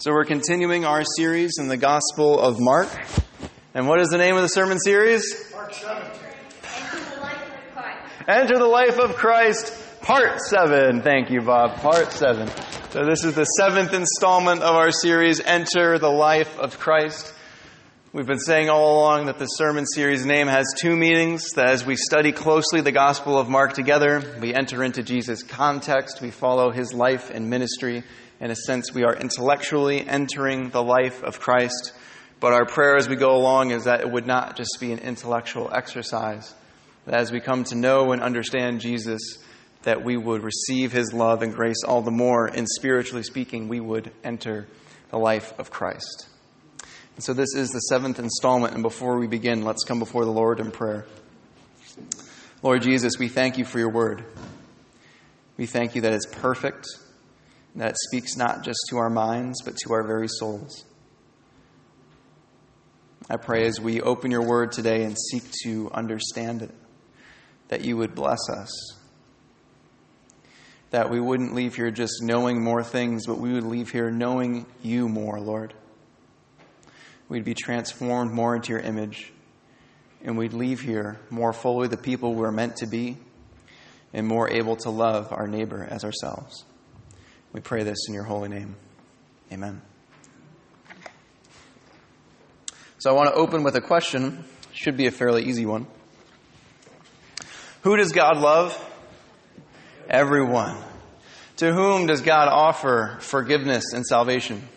So we're continuing our series in the Gospel of Mark. And what is the name of the sermon series? Mark 7. Enter the life of Christ, Enter the Life of Christ, part 7. Thank you, Bob. Part 7. So this is the seventh installment of our series, Enter the Life of Christ. We've been saying all along that the sermon series name has two meanings, that as we study closely the Gospel of Mark together, we enter into Jesus' context, we follow his life and ministry. In a sense, we are intellectually entering the life of Christ. But our prayer as we go along is that it would not just be an intellectual exercise, that as we come to know and understand Jesus, that we would receive his love and grace all the more, and spiritually speaking, we would enter the life of Christ. And so this is the seventh installment, and before we begin, let's come before the Lord in prayer. Lord Jesus, we thank you for your word. We thank you that it's perfect, that speaks not just to our minds, but to our very souls. I pray as we open your word today and seek to understand it, that you would bless us. That we wouldn't leave here just knowing more things, but we would leave here knowing you more, Lord. We'd be transformed more into your image, and we'd leave here more fully the people we're meant to be and more able to love our neighbor as ourselves. We pray this in your holy name. Amen. So I want to open with a question. Should be a fairly easy one. Who does God love? Everyone. To whom does God offer forgiveness and salvation?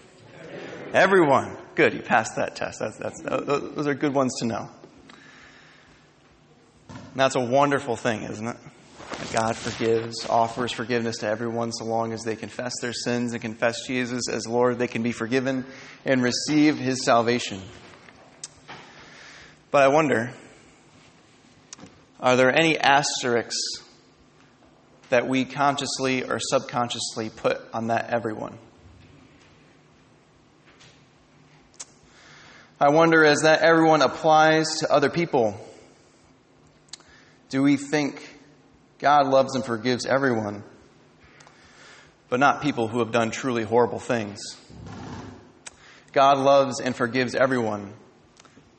Everyone. Good, you passed that test. That's, that's, those are good ones to know. And that's a wonderful thing, isn't it? God forgives, offers forgiveness to everyone so long as they confess their sins and confess Jesus as Lord. They can be forgiven and receive His salvation. But I wonder are there any asterisks that we consciously or subconsciously put on that everyone? I wonder as that everyone applies to other people, do we think God loves and forgives everyone, but not people who have done truly horrible things? God loves and forgives everyone,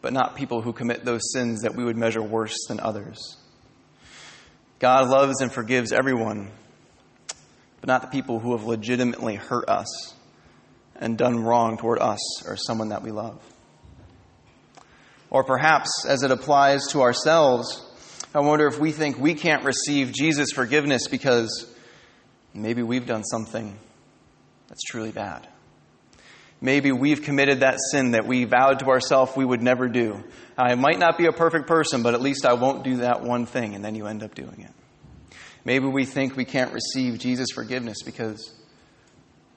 but not people who commit those sins that we would measure worse than others. God loves and forgives everyone, but not the people who have legitimately hurt us and done wrong toward us or someone that we love. Or perhaps, as it applies to ourselves, I wonder if we think we can't receive Jesus' forgiveness because maybe we've done something that's truly bad. Maybe we've committed that sin that we vowed to ourselves we would never do. I might not be a perfect person, but at least I won't do that one thing, and then you end up doing it. Maybe we think we can't receive Jesus' forgiveness because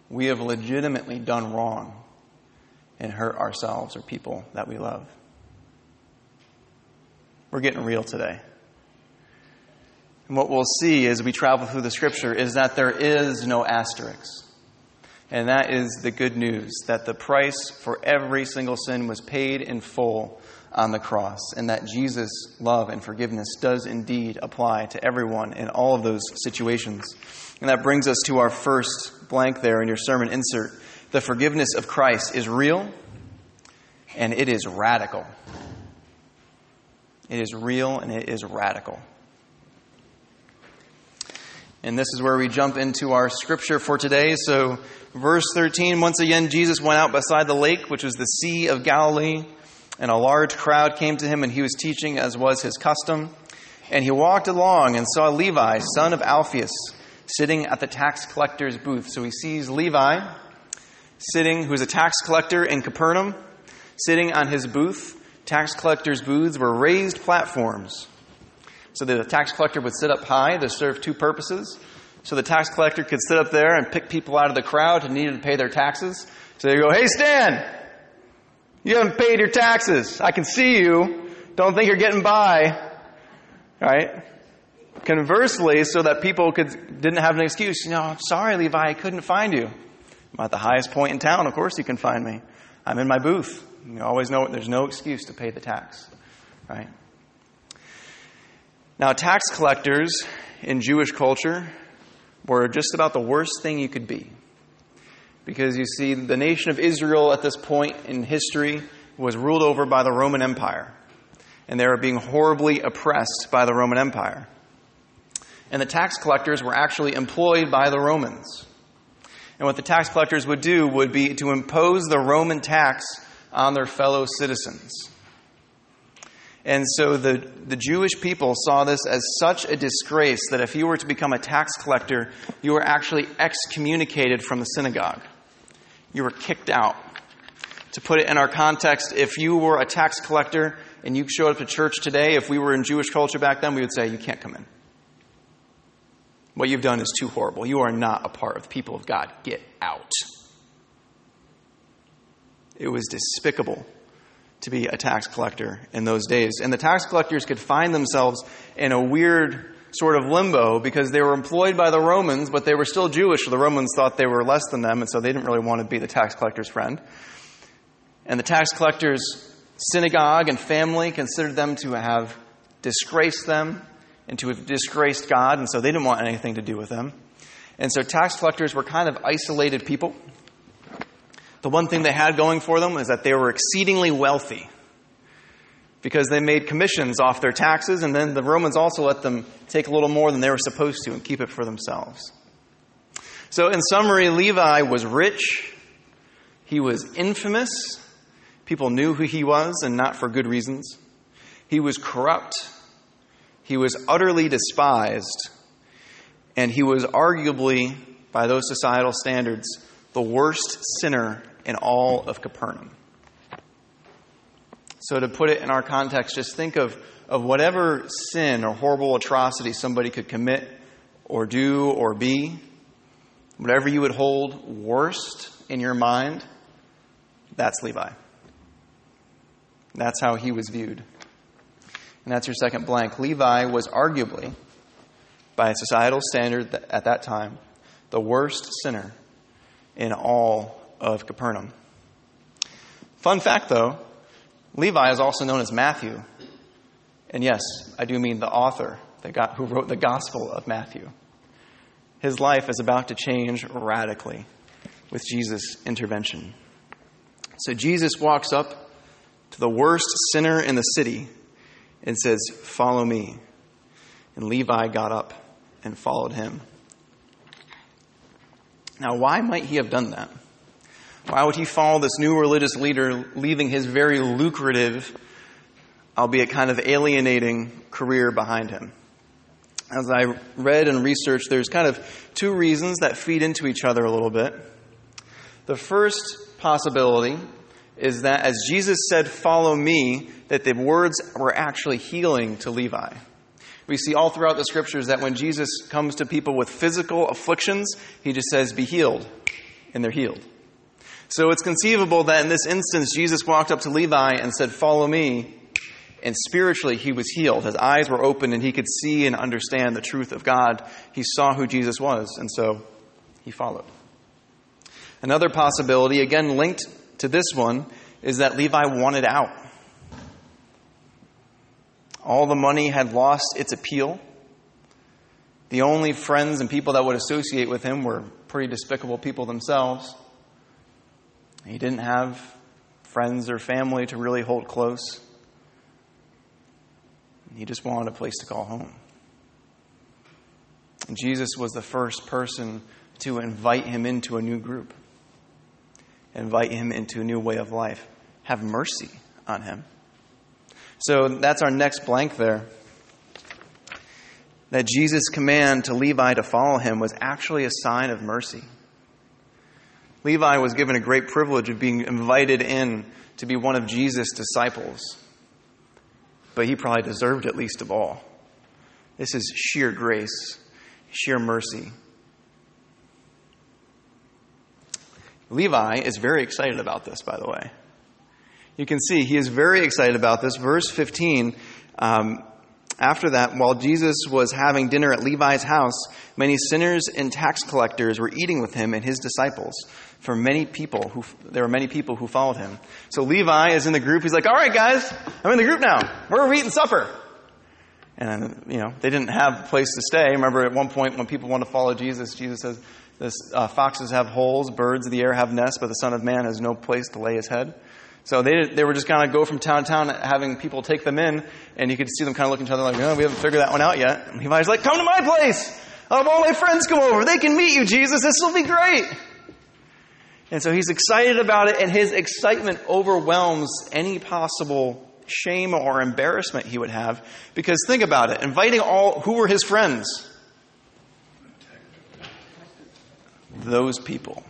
we have legitimately done wrong and hurt ourselves or people that we love. We're getting real today. And what we'll see as we travel through the scripture is that there is no asterisk. And that is the good news that the price for every single sin was paid in full on the cross, and that Jesus' love and forgiveness does indeed apply to everyone in all of those situations. And that brings us to our first blank there in your sermon insert. The forgiveness of Christ is real and it is radical. It is real and it is radical. And this is where we jump into our scripture for today. So, verse 13 once again, Jesus went out beside the lake, which was the Sea of Galilee, and a large crowd came to him, and he was teaching as was his custom. And he walked along and saw Levi, son of Alphaeus, sitting at the tax collector's booth. So he sees Levi sitting, who's a tax collector in Capernaum, sitting on his booth. Tax collectors' booths were raised platforms so the tax collector would sit up high to serve two purposes. So the tax collector could sit up there and pick people out of the crowd who needed to pay their taxes. So they go, Hey, Stan, you haven't paid your taxes. I can see you. Don't think you're getting by. Right? Conversely, so that people could, didn't have an excuse, you know, I'm sorry, Levi, I couldn't find you. I'm at the highest point in town. Of course you can find me. I'm in my booth. You always know there's no excuse to pay the tax. Right? Now, tax collectors in Jewish culture were just about the worst thing you could be. Because you see, the nation of Israel at this point in history was ruled over by the Roman Empire. And they were being horribly oppressed by the Roman Empire. And the tax collectors were actually employed by the Romans. And what the tax collectors would do would be to impose the Roman tax on their fellow citizens. And so the, the Jewish people saw this as such a disgrace that if you were to become a tax collector, you were actually excommunicated from the synagogue you were kicked out. To put it in our context, if you were a tax collector and you showed up to church today, if we were in Jewish culture back then, we would say, You can't come in. What you've done is too horrible. You are not a part of the people of God. Get out. It was despicable to be a tax collector in those days. And the tax collectors could find themselves in a weird sort of limbo because they were employed by the Romans, but they were still Jewish. So the Romans thought they were less than them, and so they didn't really want to be the tax collector's friend. And the tax collector's synagogue and family considered them to have disgraced them and to have disgraced God, and so they didn't want anything to do with them. And so tax collectors were kind of isolated people. The one thing they had going for them is that they were exceedingly wealthy because they made commissions off their taxes, and then the Romans also let them take a little more than they were supposed to and keep it for themselves. So, in summary, Levi was rich, he was infamous, people knew who he was, and not for good reasons. He was corrupt, he was utterly despised, and he was arguably, by those societal standards, the worst sinner in all of Capernaum. So, to put it in our context, just think of, of whatever sin or horrible atrocity somebody could commit or do or be, whatever you would hold worst in your mind, that's Levi. That's how he was viewed. And that's your second blank. Levi was arguably, by a societal standard at that time, the worst sinner in all of Capernaum. Fun fact, though, Levi is also known as Matthew. And yes, I do mean the author the who wrote the Gospel of Matthew. His life is about to change radically with Jesus' intervention. So Jesus walks up to the worst sinner in the city and says, Follow me. And Levi got up and followed him. Now, why might he have done that? Why would he follow this new religious leader, leaving his very lucrative, albeit kind of alienating career behind him? As I read and researched, there's kind of two reasons that feed into each other a little bit. The first possibility is that as Jesus said, Follow me, that the words were actually healing to Levi. We see all throughout the scriptures that when Jesus comes to people with physical afflictions, he just says, Be healed, and they're healed. So it's conceivable that in this instance, Jesus walked up to Levi and said, Follow me. And spiritually, he was healed. His eyes were opened and he could see and understand the truth of God. He saw who Jesus was, and so he followed. Another possibility, again linked to this one, is that Levi wanted out. All the money had lost its appeal. The only friends and people that would associate with him were pretty despicable people themselves. He didn't have friends or family to really hold close. He just wanted a place to call home. And Jesus was the first person to invite him into a new group, invite him into a new way of life, have mercy on him. So that's our next blank there. That Jesus' command to Levi to follow him was actually a sign of mercy. Levi was given a great privilege of being invited in to be one of Jesus' disciples. But he probably deserved it least of all. This is sheer grace, sheer mercy. Levi is very excited about this, by the way. You can see he is very excited about this. Verse 15 um, after that, while Jesus was having dinner at Levi's house, many sinners and tax collectors were eating with him and his disciples. For many people who there were many people who followed him. So Levi is in the group. He's like, "All right, guys, I'm in the group now. We're eating supper." And you know they didn't have a place to stay. Remember, at one point when people want to follow Jesus, Jesus says, The uh, foxes have holes, birds of the air have nests, but the Son of Man has no place to lay his head. So they, they were just kind of go from town to town, having people take them in, and you could see them kind of look at each other like, oh, we haven't figured that one out yet. And Levi's like, come to my place! I'll have all my friends come over. They can meet you, Jesus. This will be great. And so he's excited about it, and his excitement overwhelms any possible shame or embarrassment he would have. Because think about it inviting all, who were his friends? Those people.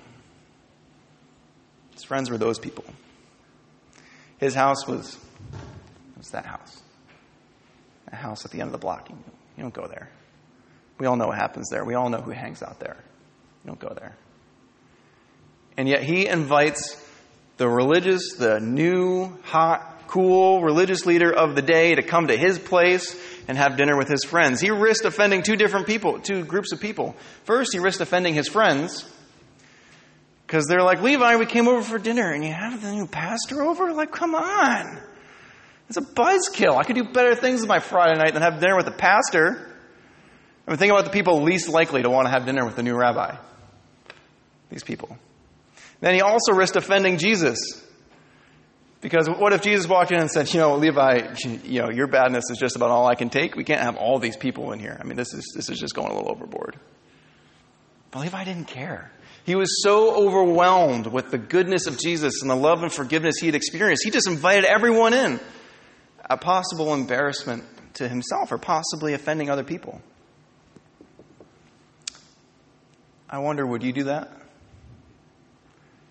His friends were those people. His house was, was that house. A house at the end of the block. You, you don't go there. We all know what happens there. We all know who hangs out there. You don't go there. And yet he invites the religious, the new, hot, cool religious leader of the day to come to his place and have dinner with his friends. He risked offending two different people, two groups of people. First, he risked offending his friends because they're like, Levi, we came over for dinner and you have the new pastor over? Like, come on. It's a buzzkill. I could do better things with my Friday night than have dinner with the pastor. I mean, think about the people least likely to want to have dinner with the new rabbi. These people. Then he also risked offending Jesus. Because what if Jesus walked in and said, you know, Levi, you know, your badness is just about all I can take. We can't have all these people in here. I mean, this is, this is just going a little overboard. But Levi didn't care. He was so overwhelmed with the goodness of Jesus and the love and forgiveness he had experienced. He just invited everyone in. A possible embarrassment to himself or possibly offending other people. I wonder, would you do that?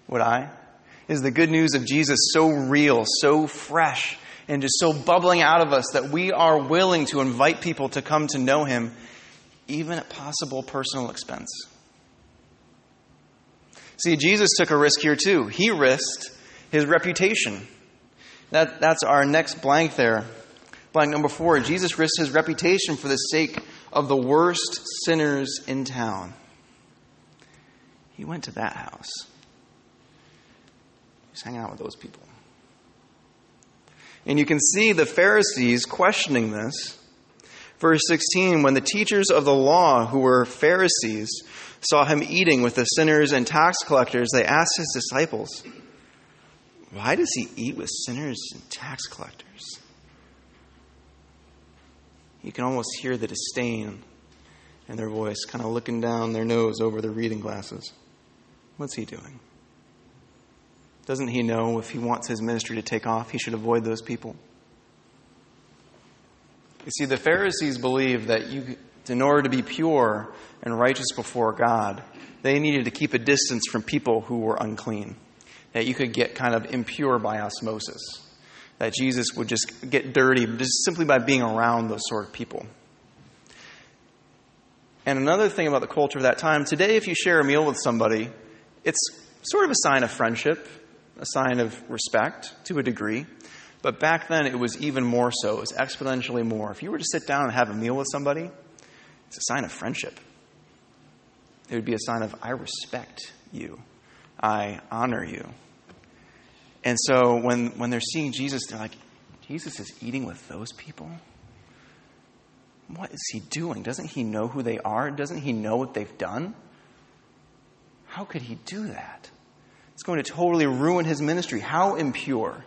Would I? Is the good news of Jesus so real, so fresh, and just so bubbling out of us that we are willing to invite people to come to know him, even at possible personal expense? See, Jesus took a risk here too. He risked his reputation. That, that's our next blank there. Blank number four. Jesus risked his reputation for the sake of the worst sinners in town. He went to that house. He's hanging out with those people. And you can see the Pharisees questioning this. Verse 16 When the teachers of the law, who were Pharisees, saw him eating with the sinners and tax collectors, they asked his disciples, Why does he eat with sinners and tax collectors? You can almost hear the disdain in their voice, kind of looking down their nose over their reading glasses. What's he doing? Doesn't he know if he wants his ministry to take off, he should avoid those people? You see, the Pharisees believed that you, in order to be pure and righteous before God, they needed to keep a distance from people who were unclean. That you could get kind of impure by osmosis. That Jesus would just get dirty just simply by being around those sort of people. And another thing about the culture of that time, today, if you share a meal with somebody, it's sort of a sign of friendship, a sign of respect to a degree. But back then, it was even more so. It was exponentially more. If you were to sit down and have a meal with somebody, it's a sign of friendship. It would be a sign of, I respect you, I honor you. And so when, when they're seeing Jesus, they're like, Jesus is eating with those people? What is he doing? Doesn't he know who they are? Doesn't he know what they've done? How could he do that? It's going to totally ruin his ministry. How impure.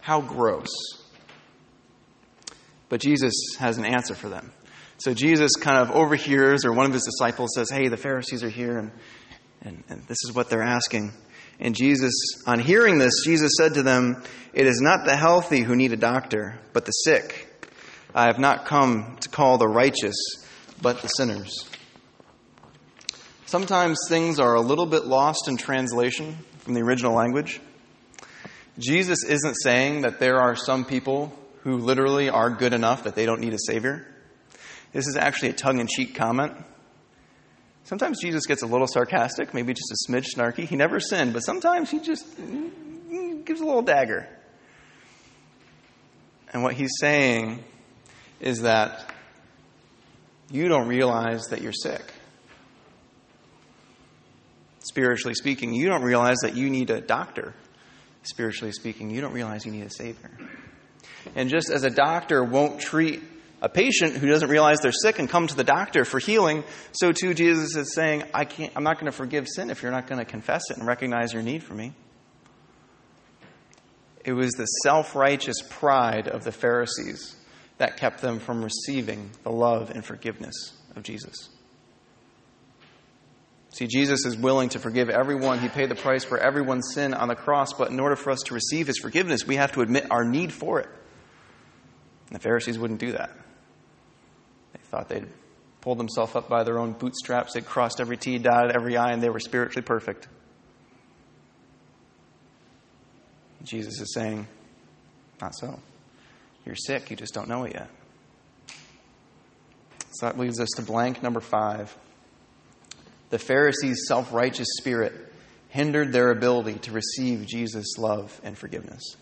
How gross. But Jesus has an answer for them. So Jesus kind of overhears, or one of his disciples says, Hey, the Pharisees are here, and, and, and this is what they're asking. And Jesus, on hearing this, Jesus said to them, It is not the healthy who need a doctor, but the sick. I have not come to call the righteous, but the sinners. Sometimes things are a little bit lost in translation from the original language. Jesus isn't saying that there are some people who literally are good enough that they don't need a Savior. This is actually a tongue in cheek comment. Sometimes Jesus gets a little sarcastic, maybe just a smidge snarky. He never sinned, but sometimes he just gives a little dagger. And what he's saying is that you don't realize that you're sick. Spiritually speaking, you don't realize that you need a doctor. Spiritually speaking, you don't realize you need a Savior. And just as a doctor won't treat a patient who doesn't realize they're sick and come to the doctor for healing, so too Jesus is saying, I can't, I'm not going to forgive sin if you're not going to confess it and recognize your need for me. It was the self righteous pride of the Pharisees that kept them from receiving the love and forgiveness of Jesus. See, Jesus is willing to forgive everyone. He paid the price for everyone's sin on the cross, but in order for us to receive his forgiveness, we have to admit our need for it. And the Pharisees wouldn't do that. Thought they'd pulled themselves up by their own bootstraps, they'd crossed every T, dotted every I, and they were spiritually perfect. Jesus is saying, Not so. You're sick, you just don't know it yet. So that leads us to blank number five the Pharisees' self righteous spirit hindered their ability to receive Jesus' love and forgiveness.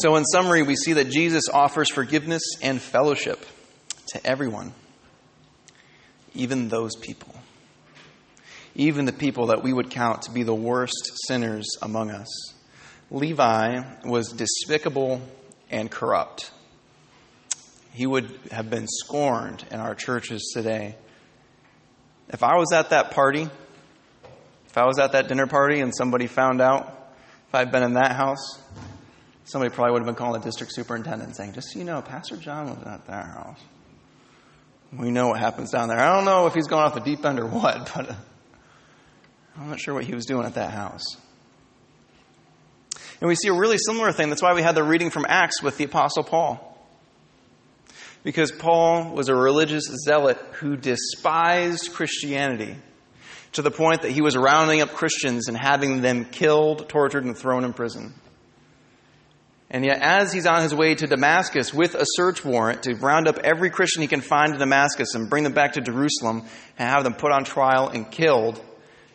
So, in summary, we see that Jesus offers forgiveness and fellowship to everyone, even those people, even the people that we would count to be the worst sinners among us. Levi was despicable and corrupt he would have been scorned in our churches today. If I was at that party, if I was at that dinner party and somebody found out, if I'd been in that house, somebody probably would have been calling the district superintendent saying, Just so you know, Pastor John was at that house. We know what happens down there. I don't know if he's gone off the deep end or what, but I'm not sure what he was doing at that house. And we see a really similar thing. That's why we had the reading from Acts with the Apostle Paul because Paul was a religious zealot who despised Christianity to the point that he was rounding up Christians and having them killed, tortured, and thrown in prison. And yet, as he's on his way to Damascus with a search warrant to round up every Christian he can find in Damascus and bring them back to Jerusalem and have them put on trial and killed,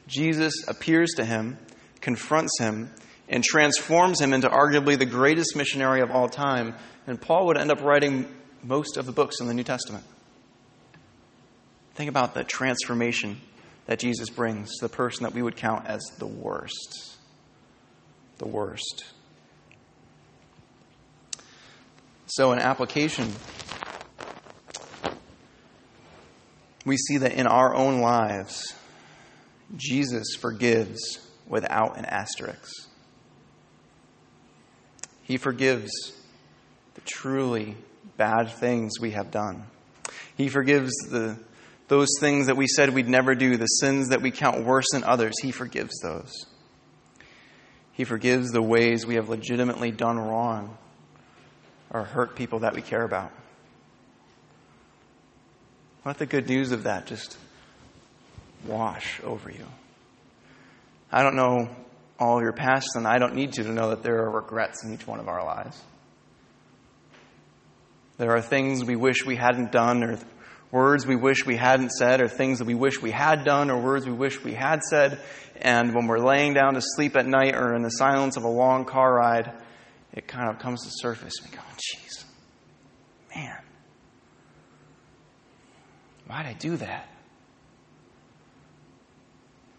Jesus appears to him, confronts him, and transforms him into arguably the greatest missionary of all time. And Paul would end up writing most of the books in the New Testament. Think about the transformation that Jesus brings to the person that we would count as the worst. The worst. So, in application, we see that in our own lives, Jesus forgives without an asterisk. He forgives the truly bad things we have done. He forgives the, those things that we said we'd never do, the sins that we count worse than others. He forgives those. He forgives the ways we have legitimately done wrong or hurt people that we care about. Let the good news of that just wash over you. I don't know all your past, and I don't need to to know that there are regrets in each one of our lives. There are things we wish we hadn't done, or words we wish we hadn't said, or things that we wish we had done, or words we wish we had said. And when we're laying down to sleep at night or in the silence of a long car ride, it kind of comes to surface. And we go, jeez, man, why did I do that?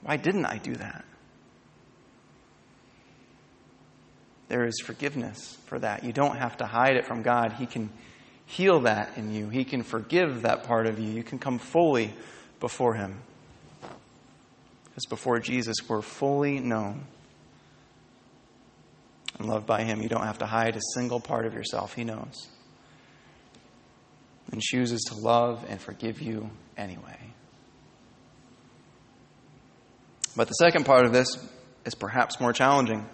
Why didn't I do that? There is forgiveness for that. You don't have to hide it from God. He can heal that in you. He can forgive that part of you. You can come fully before Him. Because before Jesus, we're fully known and loved by Him. You don't have to hide a single part of yourself. He knows. And chooses to love and forgive you anyway. But the second part of this is perhaps more challenging.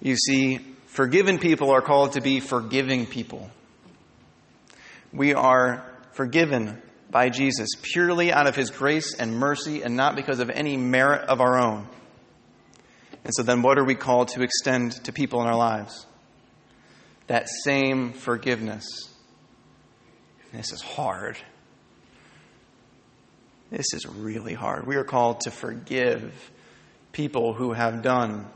You see, forgiven people are called to be forgiving people. We are forgiven by Jesus purely out of his grace and mercy and not because of any merit of our own. And so then, what are we called to extend to people in our lives? That same forgiveness. This is hard. This is really hard. We are called to forgive people who have done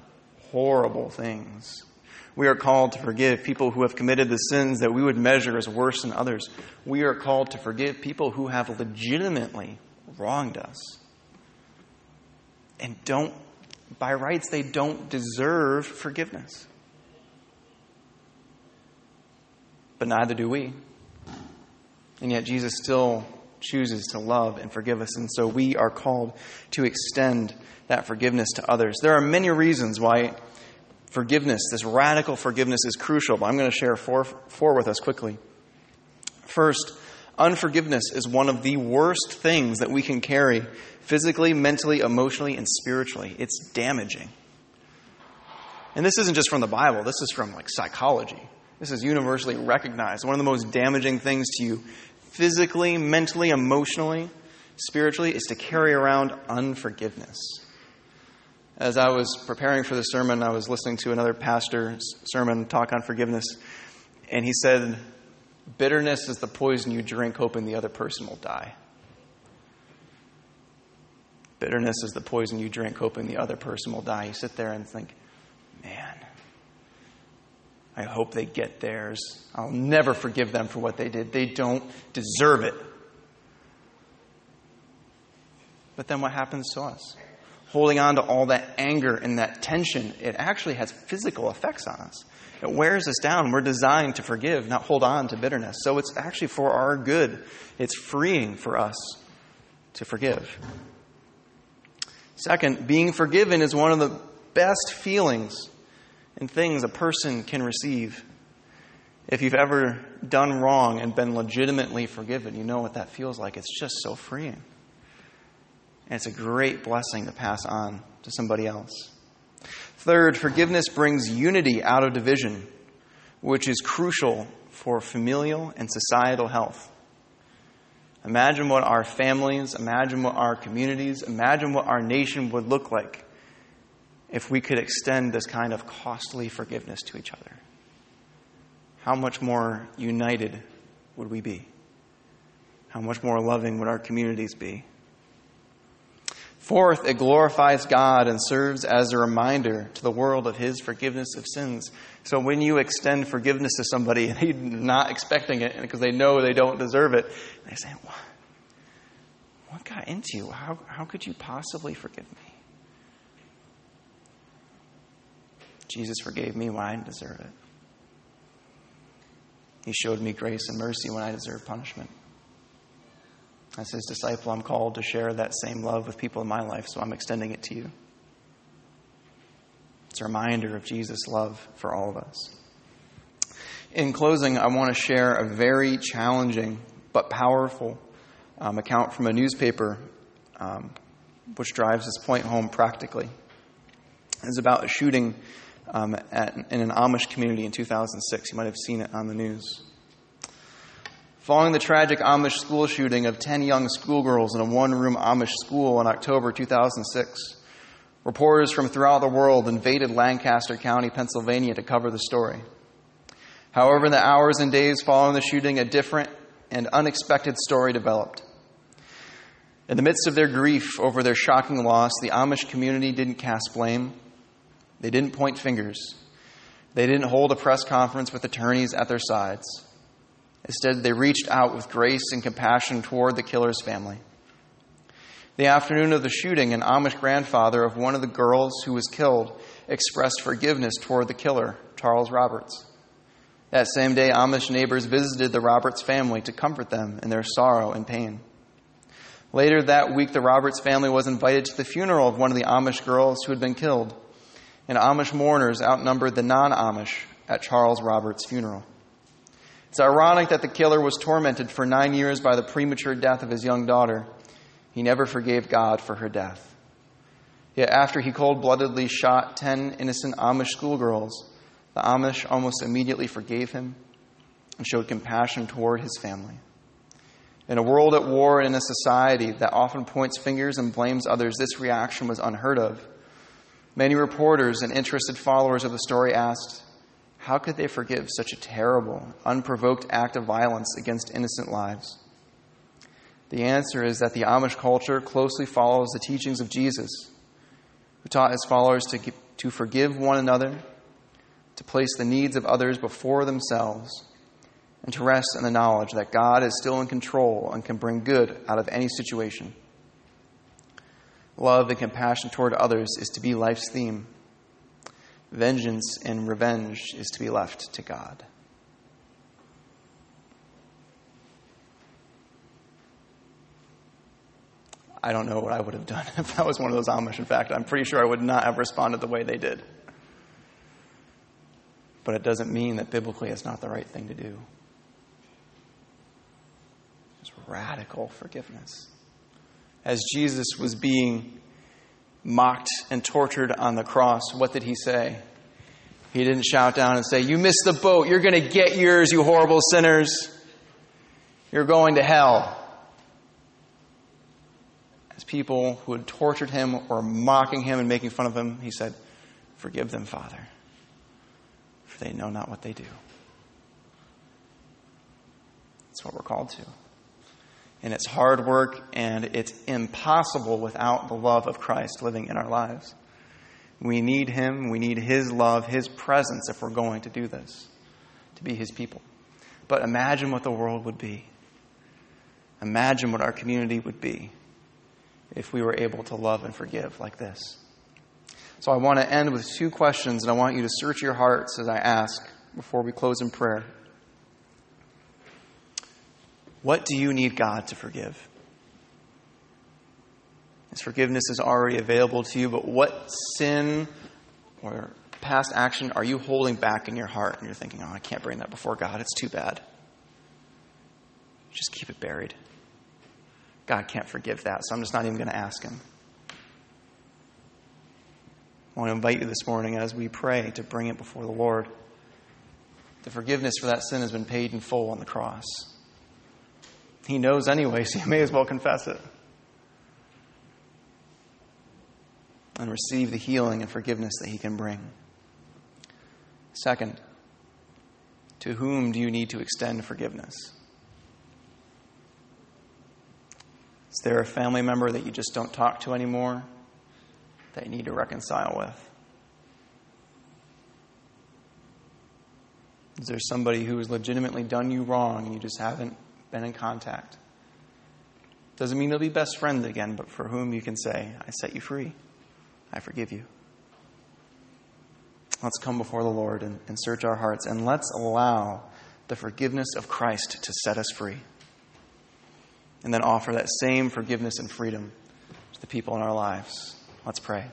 horrible things. We are called to forgive people who have committed the sins that we would measure as worse than others. We are called to forgive people who have legitimately wronged us. And don't, by rights, they don't deserve forgiveness. but neither do we. And yet, Jesus still chooses to love and forgive us. And so we are called to extend that forgiveness to others. There are many reasons why forgiveness, this radical forgiveness, is crucial, but I'm going to share four, four with us quickly. First, unforgiveness is one of the worst things that we can carry physically, mentally, emotionally, and spiritually. It's damaging. And this isn't just from the Bible, this is from like psychology. This is universally recognized. One of the most damaging things to you physically, mentally, emotionally, spiritually is to carry around unforgiveness. As I was preparing for the sermon, I was listening to another pastor's sermon talk on forgiveness, and he said, Bitterness is the poison you drink, hoping the other person will die. Bitterness is the poison you drink, hoping the other person will die. You sit there and think, man, I hope they get theirs. I'll never forgive them for what they did. They don't deserve it. But then what happens to us? Holding on to all that anger and that tension, it actually has physical effects on us. It wears us down. We're designed to forgive, not hold on to bitterness. So it's actually for our good. It's freeing for us to forgive. Second, being forgiven is one of the best feelings and things a person can receive. If you've ever done wrong and been legitimately forgiven, you know what that feels like. It's just so freeing. And it's a great blessing to pass on to somebody else. Third, forgiveness brings unity out of division, which is crucial for familial and societal health. Imagine what our families, imagine what our communities, imagine what our nation would look like if we could extend this kind of costly forgiveness to each other. How much more united would we be? How much more loving would our communities be? Fourth, it glorifies God and serves as a reminder to the world of His forgiveness of sins. So when you extend forgiveness to somebody and they're not expecting it because they know they don't deserve it, they say, what, what got into you? How, how could you possibly forgive me? Jesus forgave me when I didn't deserve it. He showed me grace and mercy when I deserved punishment. As his disciple, I'm called to share that same love with people in my life, so I'm extending it to you. It's a reminder of Jesus' love for all of us. In closing, I want to share a very challenging but powerful um, account from a newspaper um, which drives this point home practically. It's about a shooting um, at, in an Amish community in 2006. You might have seen it on the news. Following the tragic Amish school shooting of 10 young schoolgirls in a one room Amish school in October 2006, reporters from throughout the world invaded Lancaster County, Pennsylvania to cover the story. However, in the hours and days following the shooting, a different and unexpected story developed. In the midst of their grief over their shocking loss, the Amish community didn't cast blame. They didn't point fingers. They didn't hold a press conference with attorneys at their sides. Instead, they reached out with grace and compassion toward the killer's family. The afternoon of the shooting, an Amish grandfather of one of the girls who was killed expressed forgiveness toward the killer, Charles Roberts. That same day, Amish neighbors visited the Roberts family to comfort them in their sorrow and pain. Later that week, the Roberts family was invited to the funeral of one of the Amish girls who had been killed, and Amish mourners outnumbered the non Amish at Charles Roberts' funeral. It's ironic that the killer was tormented for nine years by the premature death of his young daughter. He never forgave God for her death. Yet after he cold bloodedly shot 10 innocent Amish schoolgirls, the Amish almost immediately forgave him and showed compassion toward his family. In a world at war and in a society that often points fingers and blames others, this reaction was unheard of. Many reporters and interested followers of the story asked, how could they forgive such a terrible, unprovoked act of violence against innocent lives? The answer is that the Amish culture closely follows the teachings of Jesus, who taught his followers to, to forgive one another, to place the needs of others before themselves, and to rest in the knowledge that God is still in control and can bring good out of any situation. Love and compassion toward others is to be life's theme vengeance and revenge is to be left to God. I don't know what I would have done if that was one of those Amish. In fact, I'm pretty sure I would not have responded the way they did. But it doesn't mean that biblically it's not the right thing to do. It's radical forgiveness. As Jesus was being mocked and tortured on the cross, what did he say? He didn't shout down and say, You missed the boat. You're going to get yours, you horrible sinners. You're going to hell. As people who had tortured him or mocking him and making fun of him, he said, Forgive them, Father, for they know not what they do. That's what we're called to. And it's hard work and it's impossible without the love of Christ living in our lives. We need Him. We need His love, His presence if we're going to do this, to be His people. But imagine what the world would be. Imagine what our community would be if we were able to love and forgive like this. So I want to end with two questions, and I want you to search your hearts as I ask before we close in prayer. What do you need God to forgive? His forgiveness is already available to you, but what sin or past action are you holding back in your heart and you're thinking, oh, I can't bring that before God? It's too bad. Just keep it buried. God can't forgive that, so I'm just not even going to ask Him. I want to invite you this morning as we pray to bring it before the Lord. The forgiveness for that sin has been paid in full on the cross. He knows anyway, so you may as well confess it. and receive the healing and forgiveness that He can bring. Second, to whom do you need to extend forgiveness? Is there a family member that you just don't talk to anymore that you need to reconcile with? Is there somebody who has legitimately done you wrong and you just haven't been in contact? Doesn't mean they'll be best friends again, but for whom you can say, I set you free. I forgive you. Let's come before the Lord and, and search our hearts, and let's allow the forgiveness of Christ to set us free. And then offer that same forgiveness and freedom to the people in our lives. Let's pray.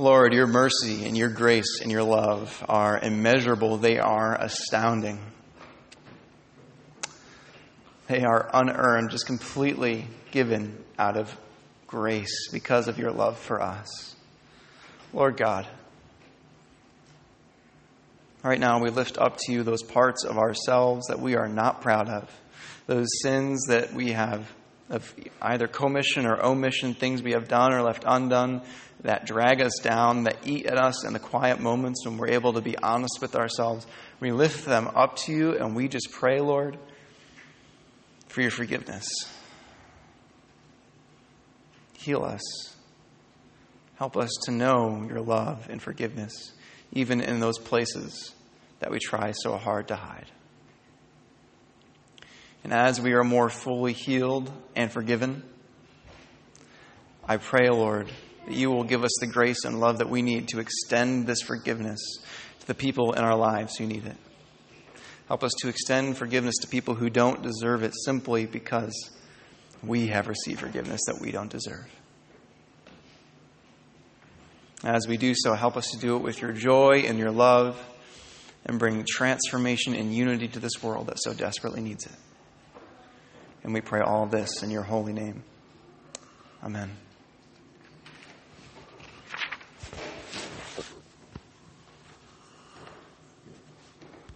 Lord, your mercy and your grace and your love are immeasurable. They are astounding. They are unearned, just completely given out of grace because of your love for us. Lord God, right now we lift up to you those parts of ourselves that we are not proud of, those sins that we have of either commission or omission, things we have done or left undone that drag us down, that eat at us in the quiet moments when we're able to be honest with ourselves. We lift them up to you and we just pray, Lord for your forgiveness. Heal us. Help us to know your love and forgiveness, even in those places that we try so hard to hide. And as we are more fully healed and forgiven, I pray, Lord, that you will give us the grace and love that we need to extend this forgiveness to the people in our lives who need it. Help us to extend forgiveness to people who don't deserve it simply because we have received forgiveness that we don't deserve. As we do so, help us to do it with your joy and your love and bring transformation and unity to this world that so desperately needs it. And we pray all this in your holy name. Amen.